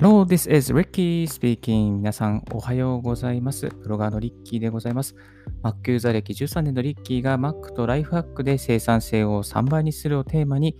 Hello, this is Ricky speaking. 皆さん、おはようございます。ブロガーのリッキーでございます。Mac ユーザー歴13年のリッキーが Mac とライフハックで生産性を3倍にするをテーマに、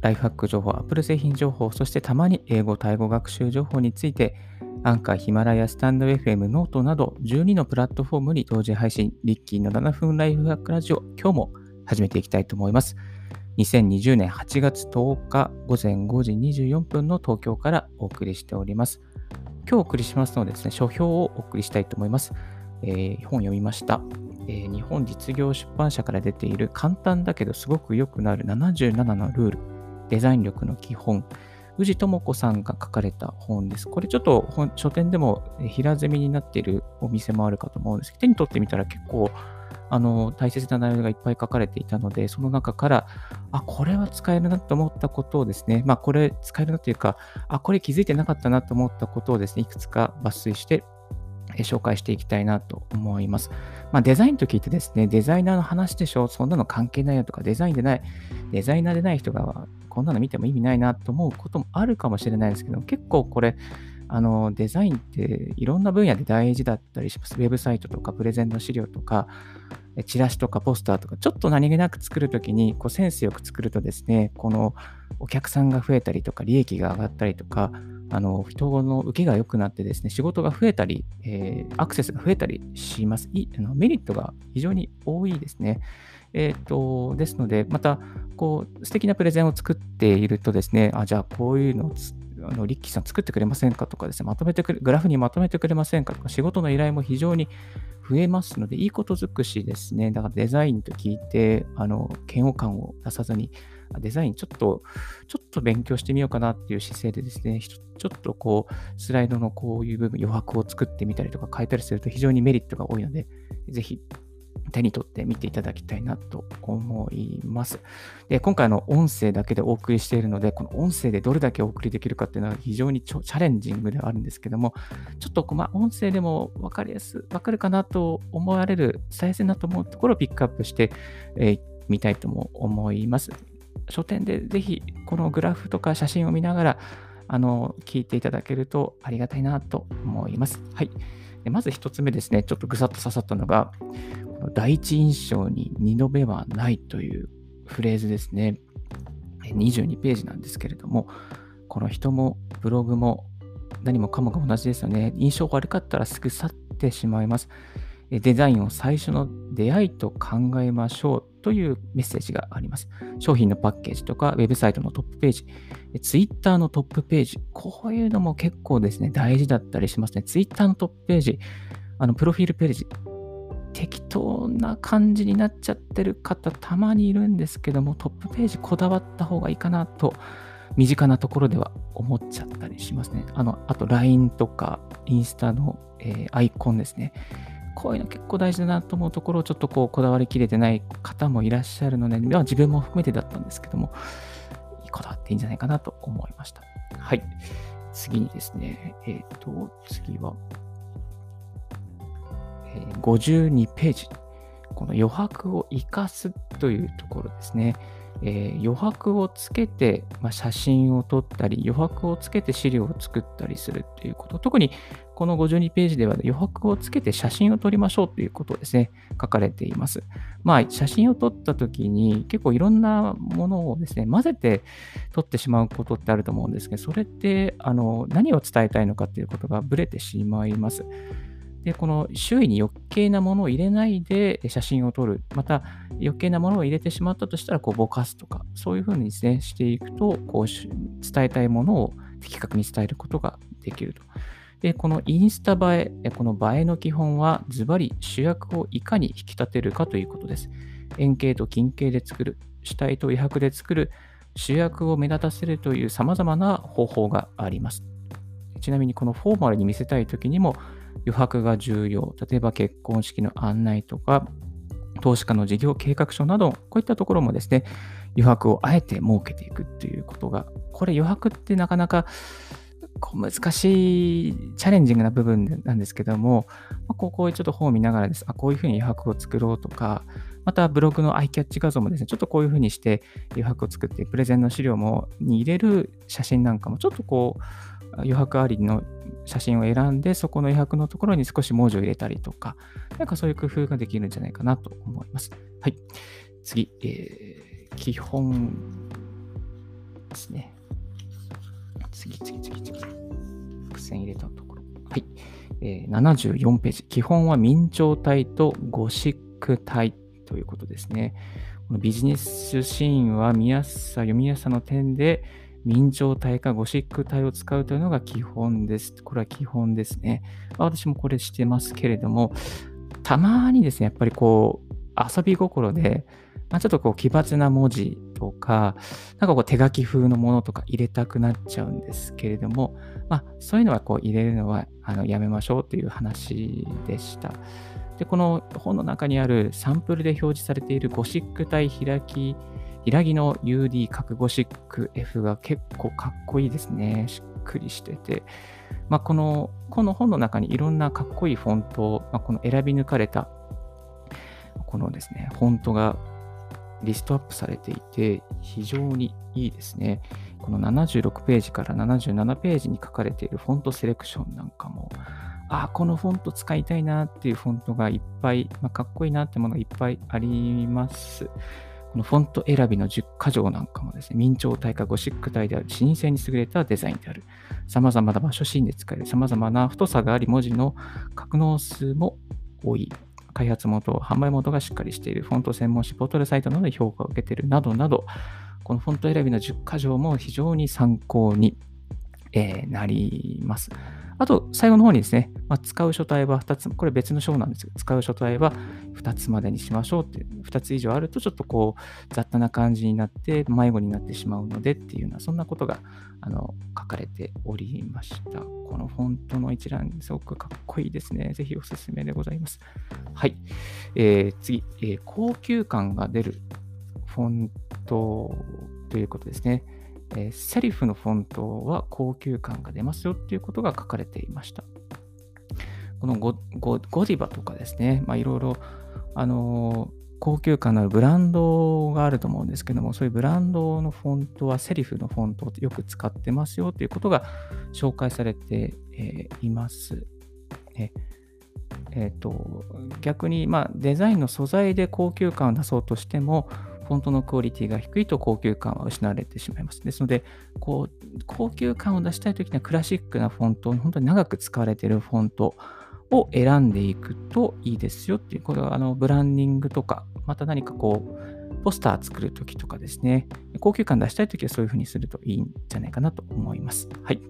ライフハック情報、Apple 製品情報、そしてたまに英語、タイ語学習情報について、アンカー、ヒマラヤ、スタンド FM、ノートなど12のプラットフォームに同時配信、リッキーの7分ライフハックラジオ、今日も始めていきたいと思います。2020年8月10日午前5時24分の東京からお送りしております。今日お送りしますのでですね、書評をお送りしたいと思います。えー、本読みました、えー、日本実業出版社から出ている簡単だけどすごく良くなる77のルール、デザイン力の基本、宇治智子さんが書かれた本です。これちょっと書店でも平積みになっているお店もあるかと思うんですけど、手に取ってみたら結構あの大切な内容がいっぱい書かれていたので、その中から、あ、これは使えるなと思ったことをですね、まあ、これ使えるなというか、あ、これ気づいてなかったなと思ったことをですね、いくつか抜粋して紹介していきたいなと思います。まあ、デザインと聞いてですね、デザイナーの話でしょ、そんなの関係ないよとか、デザインでない、デザイナーでない人がこんなの見ても意味ないなと思うこともあるかもしれないですけど、結構これ、あのデザインっていろんな分野で大事だったりします。ウェブサイトとかプレゼンの資料とか、チラシとかポスターとか、ちょっと何気なく作るときに、こうセンスよく作るとですね、このお客さんが増えたりとか、利益が上がったりとか、あの人の受けが良くなってですね、仕事が増えたり、えー、アクセスが増えたりします。いあのメリットが非常に多いですね。えーと、ですので、またこう素敵なプレゼンを作っているとですね、あじゃあこういうのをあのリッキーさん作ってくれませんかとかですね、まとめてくれ、グラフにまとめてくれませんかとか、仕事の依頼も非常に増えますので、いいこと尽くしですね。だからデザインと聞いて、あの、嫌悪感を出さずに、デザインちょっと、ちょっと勉強してみようかなっていう姿勢でですね、ちょっとこう、スライドのこういう部分、余白を作ってみたりとか変えたりすると非常にメリットが多いので、ぜひ手に取って見ていただきたいなと思います。で今回の音声だけでお送りしているので、この音声でどれだけお送りできるかっていうのは非常にチャレンジングではあるんですけども、ちょっと、まあ、音声でも分かりやす、分かるかなと思われる、伝えやすいなと思うところをピックアップしてみ、えー、たいとも思います。書店でぜひこのグラフとか写真を見ながら、あの、聞いていただけるとありがたいなと思います。はい。まず1つ目ですね、ちょっとぐさっと刺さったのが、第一印象に二度目はないというフレーズですね。22ページなんですけれども、この人もブログも何もかもが同じですよね。印象悪かったらすぐ去ってしまいます。デザインを最初の出会いと考えましょうというメッセージがあります。商品のパッケージとか、ウェブサイトのトップページ、ツイッターのトップページ、こういうのも結構ですね、大事だったりしますね。ツイッターのトップページ、あのプロフィールページ、適当な感じになっちゃってる方たまにいるんですけども、トップページこだわった方がいいかなと、身近なところでは思っちゃったりしますね。あの、あと LINE とかインスタの、えー、アイコンですね。こういうの結構大事だなと思うところをちょっとこうこだわりきれてない方もいらっしゃるので、まあ、自分も含めてだったんですけども、こだわっていいんじゃないかなと思いました。はい。次にですね、えっ、ー、と、次は、52ページ。この余白を生かすというところですね。えー、余白をつけて、まあ、写真を撮ったり、余白をつけて資料を作ったりするということ。特にこの52ページでは余白をつけて写真を撮りましょうということですね、書かれています。まあ、写真を撮った時に結構いろんなものをですね、混ぜて撮ってしまうことってあると思うんですけど、それってあの何を伝えたいのかということがブレてしまいます。で、この周囲に余計なものを入れないで写真を撮る。また、余計なものを入れてしまったとしたら、こう、ぼかすとか、そういうふうにですね、していくと、こう、伝えたいものを的確に伝えることができると。で、このインスタ映え、この映えの基本は、ズバリ主役をいかに引き立てるかということです。円形と近形で作る、主体と余白で作る、主役を目立たせるという様々な方法があります。ちなみにこのフォーマルに見せたいときにも、余白が重要。例えば結婚式の案内とか、投資家の事業計画書など、こういったところもですね、余白をあえて設けていくということが、これ余白ってなかなかこう難しい、チャレンジングな部分なんですけども、まあ、こういうちょっと本を見ながらです、あ、こういうふうに余白を作ろうとか、またブログのアイキャッチ画像もですね、ちょっとこういうふうにして余白を作って、プレゼンの資料もに入れる写真なんかも、ちょっとこう、余白ありの写真を選んで、そこの余白のところに少し文字を入れたりとか、なんかそういう工夫ができるんじゃないかなと思います。はい。次、えー、基本ですね。次、次、次、次。伏線入れたところ。はい。えー、74ページ。基本は明朝体とゴシック体ということですね。このビジネスシーンは見やすさ、読みやすさの点で、明朝体かゴシック体を使うというのが基本です。これは基本ですね。私もこれしてますけれども、たまにですね、やっぱりこう、遊び心で、まあ、ちょっとこう奇抜な文字とか、なんかこう手書き風のものとか入れたくなっちゃうんですけれども、まあ、そういうのはこう入れるのはあのやめましょうという話でした。で、この本の中にあるサンプルで表示されているゴシック体開き、平木の UD 角ゴシック F が結構かっこいいですね。しっくりしてて。まあ、このこの本の中にいろんなかっこいいフォント、まあ、この選び抜かれたこのですね、フォントがリストアップされていて、非常にいいですね。この76ページから77ページに書かれているフォントセレクションなんかも、あ、このフォント使いたいなっていうフォントがいっぱい、まあ、かっこいいなってものがいっぱいあります。このフォント選びの10箇条なんかもですね、明朝体かゴシック体である視認性に優れたデザインである。様々な場所シーンで使える。様々な太さがあり、文字の格納数も多い。開発元、販売元がしっかりしている、フォント専門誌、ポータルサイトなどで評価を受けているなどなど、このフォント選びの10箇条も非常に参考に、えー、なります。あと、最後の方にですね、まあ、使う書体は2つ、これ別の章なんですけど、使う書体は2つまでにしましょうっていう、2つ以上あるとちょっとこう、雑多な感じになって、迷子になってしまうのでっていうような、そんなことがあの書かれておりました。このフォントの一覧、すごくかっこいいですね。ぜひおすすめでございます。はい。えー、次、えー、高級感が出るフォントということですね。えー、セリフのフォントは高級感が出ますよっていうことが書かれていました。このゴディバとかですね、まあ、いろいろ、あのー、高級感のあるブランドがあると思うんですけども、そういうブランドのフォントはセリフのフォントをよく使ってますよということが紹介されて、えー、います。ええーと逆に、まあ、デザインの素材で高級感を出そうとしても、フォントのクオリティが低いと高級感は失われてしまいます。ですので、こう高級感を出したいときにはクラシックなフォント、本当に長く使われているフォントを選んでいくといいですよっていう、これはあのブランディングとか、また何かこう、ポスター作るときとかですね、高級感出したいときはそういうふうにするといいんじゃないかなと思います。はい。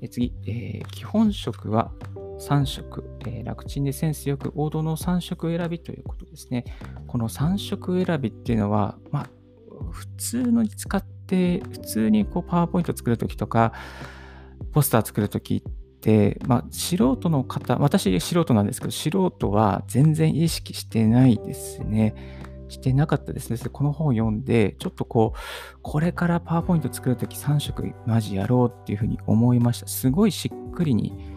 え次、えー、基本色は3色、えー、楽ちんでセンスよく王道の3色選びということですね。この3色選びっていうのは、まあ、普通のに使って、普通にこうパワーポイント作るときとか、ポスター作るときって、まあ、素人の方、私素人なんですけど、素人は全然意識してないですね。してなかったですね。この本を読んで、ちょっとこう、これからパワーポイント作るとき3色マジやろうっていうふうに思いました。すごいしっくりに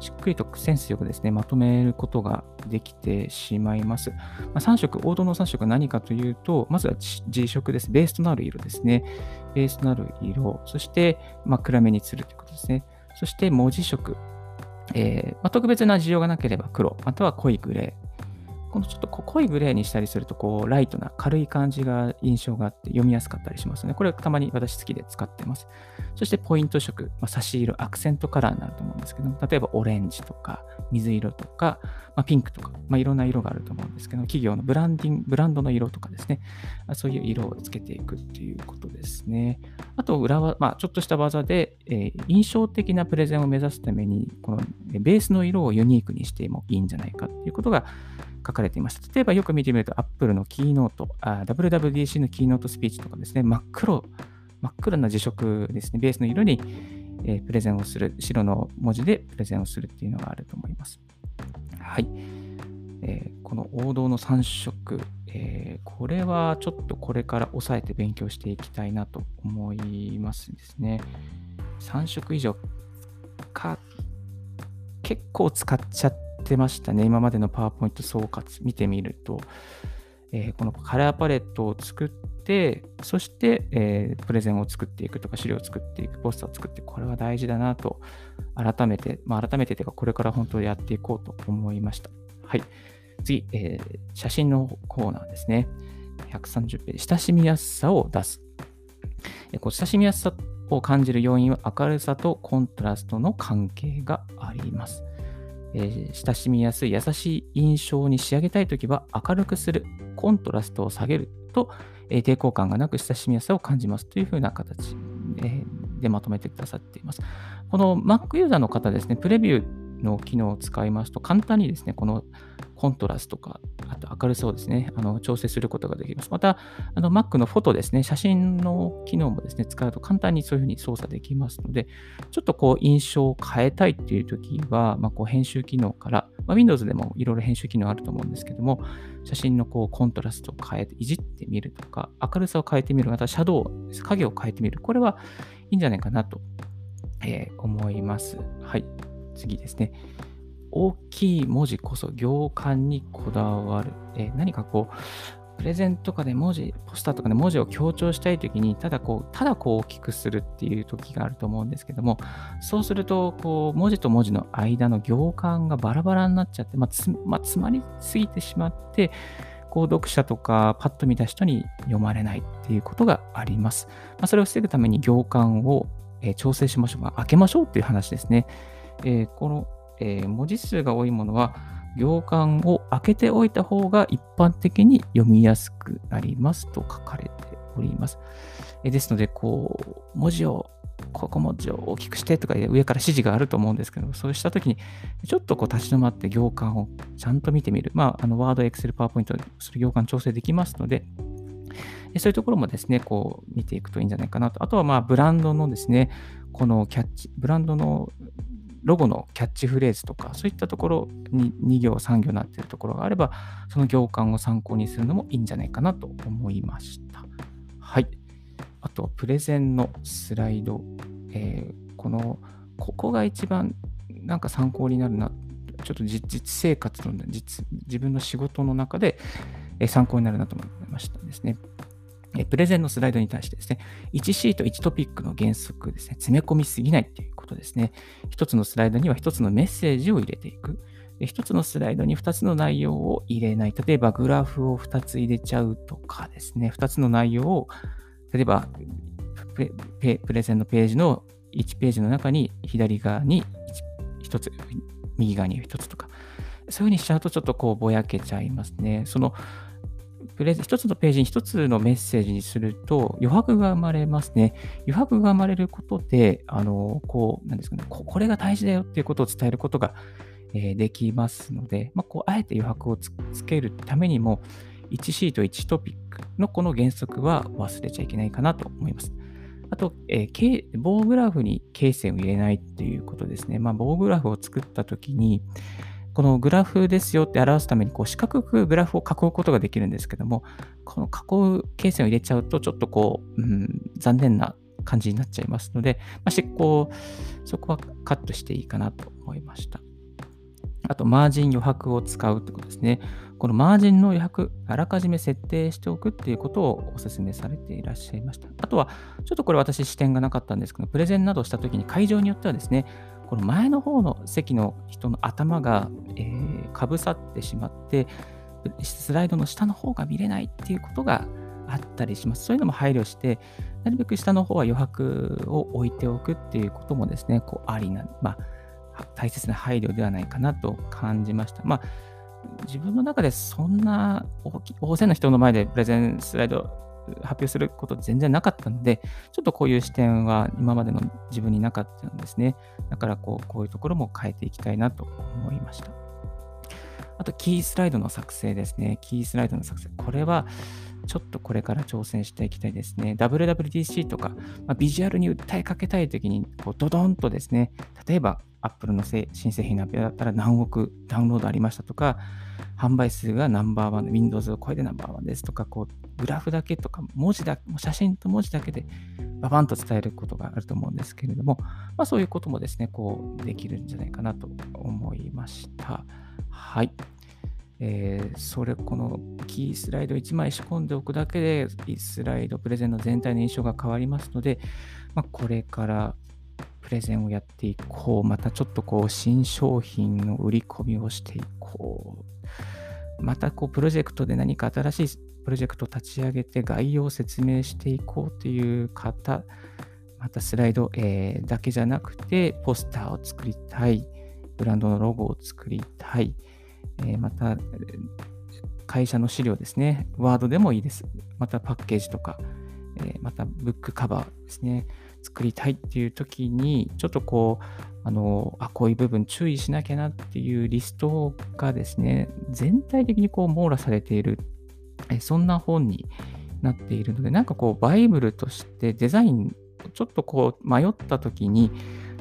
しっくりとセンスよくですね、まとめることができてしまいます。まあ、3色、王道の3色は何かというと、まずは G 色です。ベースとなる色ですね。ベースとなる色、そして、まあ、暗めにするということですね。そして文字色。えーまあ、特別な事情がなければ黒、または濃いグレー。このちょっと濃いグレーにしたりすると、こう、ライトな軽い感じが印象があって読みやすかったりしますね。これたまに私好きで使ってます。そしてポイント色、まあ、差し色、アクセントカラーになると思うんですけど、例えばオレンジとか水色とか、まあ、ピンクとか、まあ、いろんな色があると思うんですけど、企業のブランディング、ブランドの色とかですね、そういう色をつけていくっていうことですね。あと、裏は、まあ、ちょっとした技で、えー、印象的なプレゼンを目指すために、このベースの色をユニークにしてもいいんじゃないかっていうことが書かれていました。例えばよく見てみると、Apple のキーノート、WWDC のキーノートスピーチとかですね、真っ黒、真っ黒な字色ですね、ベースの色に、えー、プレゼンをする、白の文字でプレゼンをするっていうのがあると思います。はい。えー、この王道の3色、えー、これはちょっとこれから押さえて勉強していきたいなと思いますですね。3色以上か、結構使っちゃってましたね。今までのパワーポイント総括見てみると。えー、このカラーパレットを作って、そして、えー、プレゼンを作っていくとか、資料を作っていく、ポスターを作って、これは大事だなと、改めて、まあ、改めてというか、これから本当にやっていこうと思いました。はい。次、えー、写真のコーナーですね。130ページ、親しみやすさを出す。えこう親しみやすさを感じる要因は明るさとコントラストの関係があります。えー、親しみやすい優しい印象に仕上げたいときは明るくする、コントラストを下げると、えー、抵抗感がなく親しみやすさを感じますというふうな形、えー、でまとめてくださっています。この Mac ユーザーの方ですね、プレビューの機能を使いますと簡単にですね、このコントラストとか、あと明るさをですね、あの調整することができます。また、あの Mac のフォトですね、写真の機能もですね、使うと簡単にそういうふうに操作できますので、ちょっとこう印象を変えたいっていうときは、まあ、こう編集機能から、まあ、Windows でもいろいろ編集機能あると思うんですけども、写真のこうコントラストを変えて、いじってみるとか、明るさを変えてみる、またシャドウ、影を変えてみる。これはいいんじゃないかなと、えー、思います。はい。次ですね。大きい文字こそ行間にこだわる。え何かこう、プレゼンとかで文字、ポスターとかで文字を強調したいときに、ただこう、ただこう大きくするっていう時があると思うんですけども、そうすると、こう、文字と文字の間の行間がバラバラになっちゃって、まあつまあ、詰まりすぎてしまって、こう読者とかパッと見た人に読まれないっていうことがあります。まあ、それを防ぐために行間を、え調整しましょう。まあ、開けましょうっていう話ですね。えー、このえー、文字数が多いものは行間を開けておいた方が一般的に読みやすくなりますと書かれております。えですので、こう、文字を、ここ文字を大きくしてとか上から指示があると思うんですけど、そうしたときに、ちょっとこう立ち止まって行間をちゃんと見てみる。まあ、あの、ワード、エクセル、パワーポイント、それ行間調整できますので、そういうところもですね、こう見ていくといいんじゃないかなと。あとは、まあ、ブランドのですね、このキャッチ、ブランドのロゴのキャッチフレーズとか、そういったところに2行、3行になっているところがあれば、その行間を参考にするのもいいんじゃないかなと思いました。はい。あとは、プレゼンのスライド。えー、この、ここが一番なんか参考になるな。ちょっと実生活の実、自分の仕事の中で参考になるなと思いましたですね。プレゼンのスライドに対してですね、1シート1トピックの原則ですね、詰め込みすぎないということですね。1つのスライドには1つのメッセージを入れていく。1つのスライドに2つの内容を入れない。例えばグラフを2つ入れちゃうとかですね、2つの内容を、例えばプレゼンのページの1ページの中に左側に 1, 1つ、右側に1つとか、そういうふうにしちゃうとちょっとこうぼやけちゃいますね。そのプレゼ一つのページに一つのメッセージにすると余白が生まれますね。余白が生まれることで、あの、こう、なんですかね、これが大事だよっていうことを伝えることが、えー、できますので、まあ、こう、あえて余白をつけるためにも、1シート1トピックのこの原則は忘れちゃいけないかなと思います。あと、えー、棒グラフに経線を入れないっていうことですね。まあ、棒グラフを作ったときに、このグラフですよって表すためにこう四角くグラフを囲うことができるんですけども、この囲う形線を入れちゃうとちょっとこう、うん、残念な感じになっちゃいますので、まあ、執行、そこはカットしていいかなと思いました。あと、マージン余白を使うってことですね。このマージンの余白、あらかじめ設定しておくっていうことをお勧めされていらっしゃいました。あとは、ちょっとこれ私視点がなかったんですけど、プレゼンなどしたときに会場によってはですね、この前の方の席の人の頭が、えー、かぶさってしまって、スライドの下の方が見れないっていうことがあったりします。そういうのも配慮して、なるべく下の方は余白を置いておくっていうこともですね、こうありな、まあ、大切な配慮ではないかなと感じました。まあ、自分の中でそんな大勢の人の前でプレゼンスライド発表すること全然なかったので、ちょっとこういう視点は今までの自分になかったんですね。だからこうこういうところも変えていきたいなと思いました。あと、キースライドの作成ですね。キースライドの作成。これは、ちょっとこれから挑戦していきたいですね。WWDC とか、まあ、ビジュアルに訴えかけたいときに、こうドドンとですね、例えば Apple の新製品の発表だったら何億ダウンロードありましたとか、販売数がナンバーワン、Windows を超えてナンバーワンですとか、こう、グラフだけとか、文字だ、写真と文字だけでババンと伝えることがあると思うんですけれども、まあそういうこともですね、こう、できるんじゃないかなと思いました。はい。えー、それ、このキースライド1枚仕込んでおくだけで、スライドプレゼンの全体の印象が変わりますので、まあ、これからプレゼンをやっていこう。またちょっとこう、新商品の売り込みをしていこう。またこう、プロジェクトで何か新しいプロジェクトを立ち上げて概要を説明していこうという方、またスライド、えー、だけじゃなくて、ポスターを作りたい。ブランドのロゴを作りたい。えー、また、会社の資料ですね。ワードでもいいです。またパッケージとか、え、またブックカバーですね。作りたいっていう時に、ちょっとこう、あの、あ、こういう部分注意しなきゃなっていうリストがですね、全体的にこう網羅されている、えそんな本になっているので、なんかこう、バイブルとしてデザイン、ちょっとこう、迷った時に、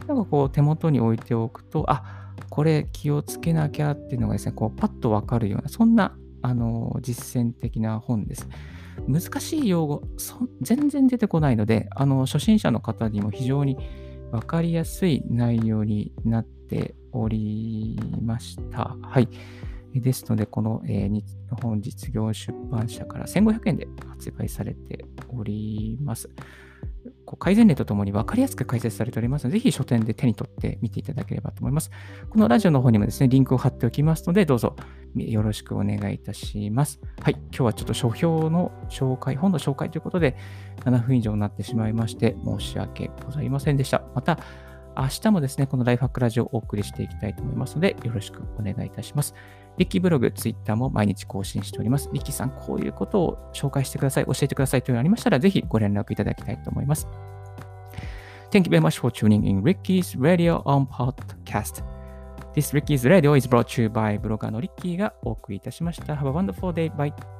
なんかこう、手元に置いておくと、あ、これ気をつけなきゃっていうのがですね、こうパッとわかるような、そんなあの実践的な本です。難しい用語、全然出てこないので、あの初心者の方にも非常に分かりやすい内容になっておりました。はい。ですので、この、えー、日本実業出版社から1500円で発売されております。こう改善例とともに分かりやすく解説されておりますので、ぜひ書店で手に取って見ていただければと思います。このラジオの方にもですね、リンクを貼っておきますので、どうぞよろしくお願いいたします。はい、今日はちょっと書評の紹介、本の紹介ということで、7分以上になってしまいまして、申し訳ございませんでした。また、明日もですね、このライフハックラジオをお送りしていきたいと思いますので、よろしくお願いいたします。リッキーブログ、ツイッターも毎日更新しております。リッキーさん、こういうことを紹介してください、教えてくださいというのがありましたら、ぜひご連絡いただきたいと思います。Thank you very much for tuning in Ricky's Radio on Podcast. This Ricky's Radio is brought to you by ブロガーのリッキーがお送りいたしました。Have a wonderful day. Bye.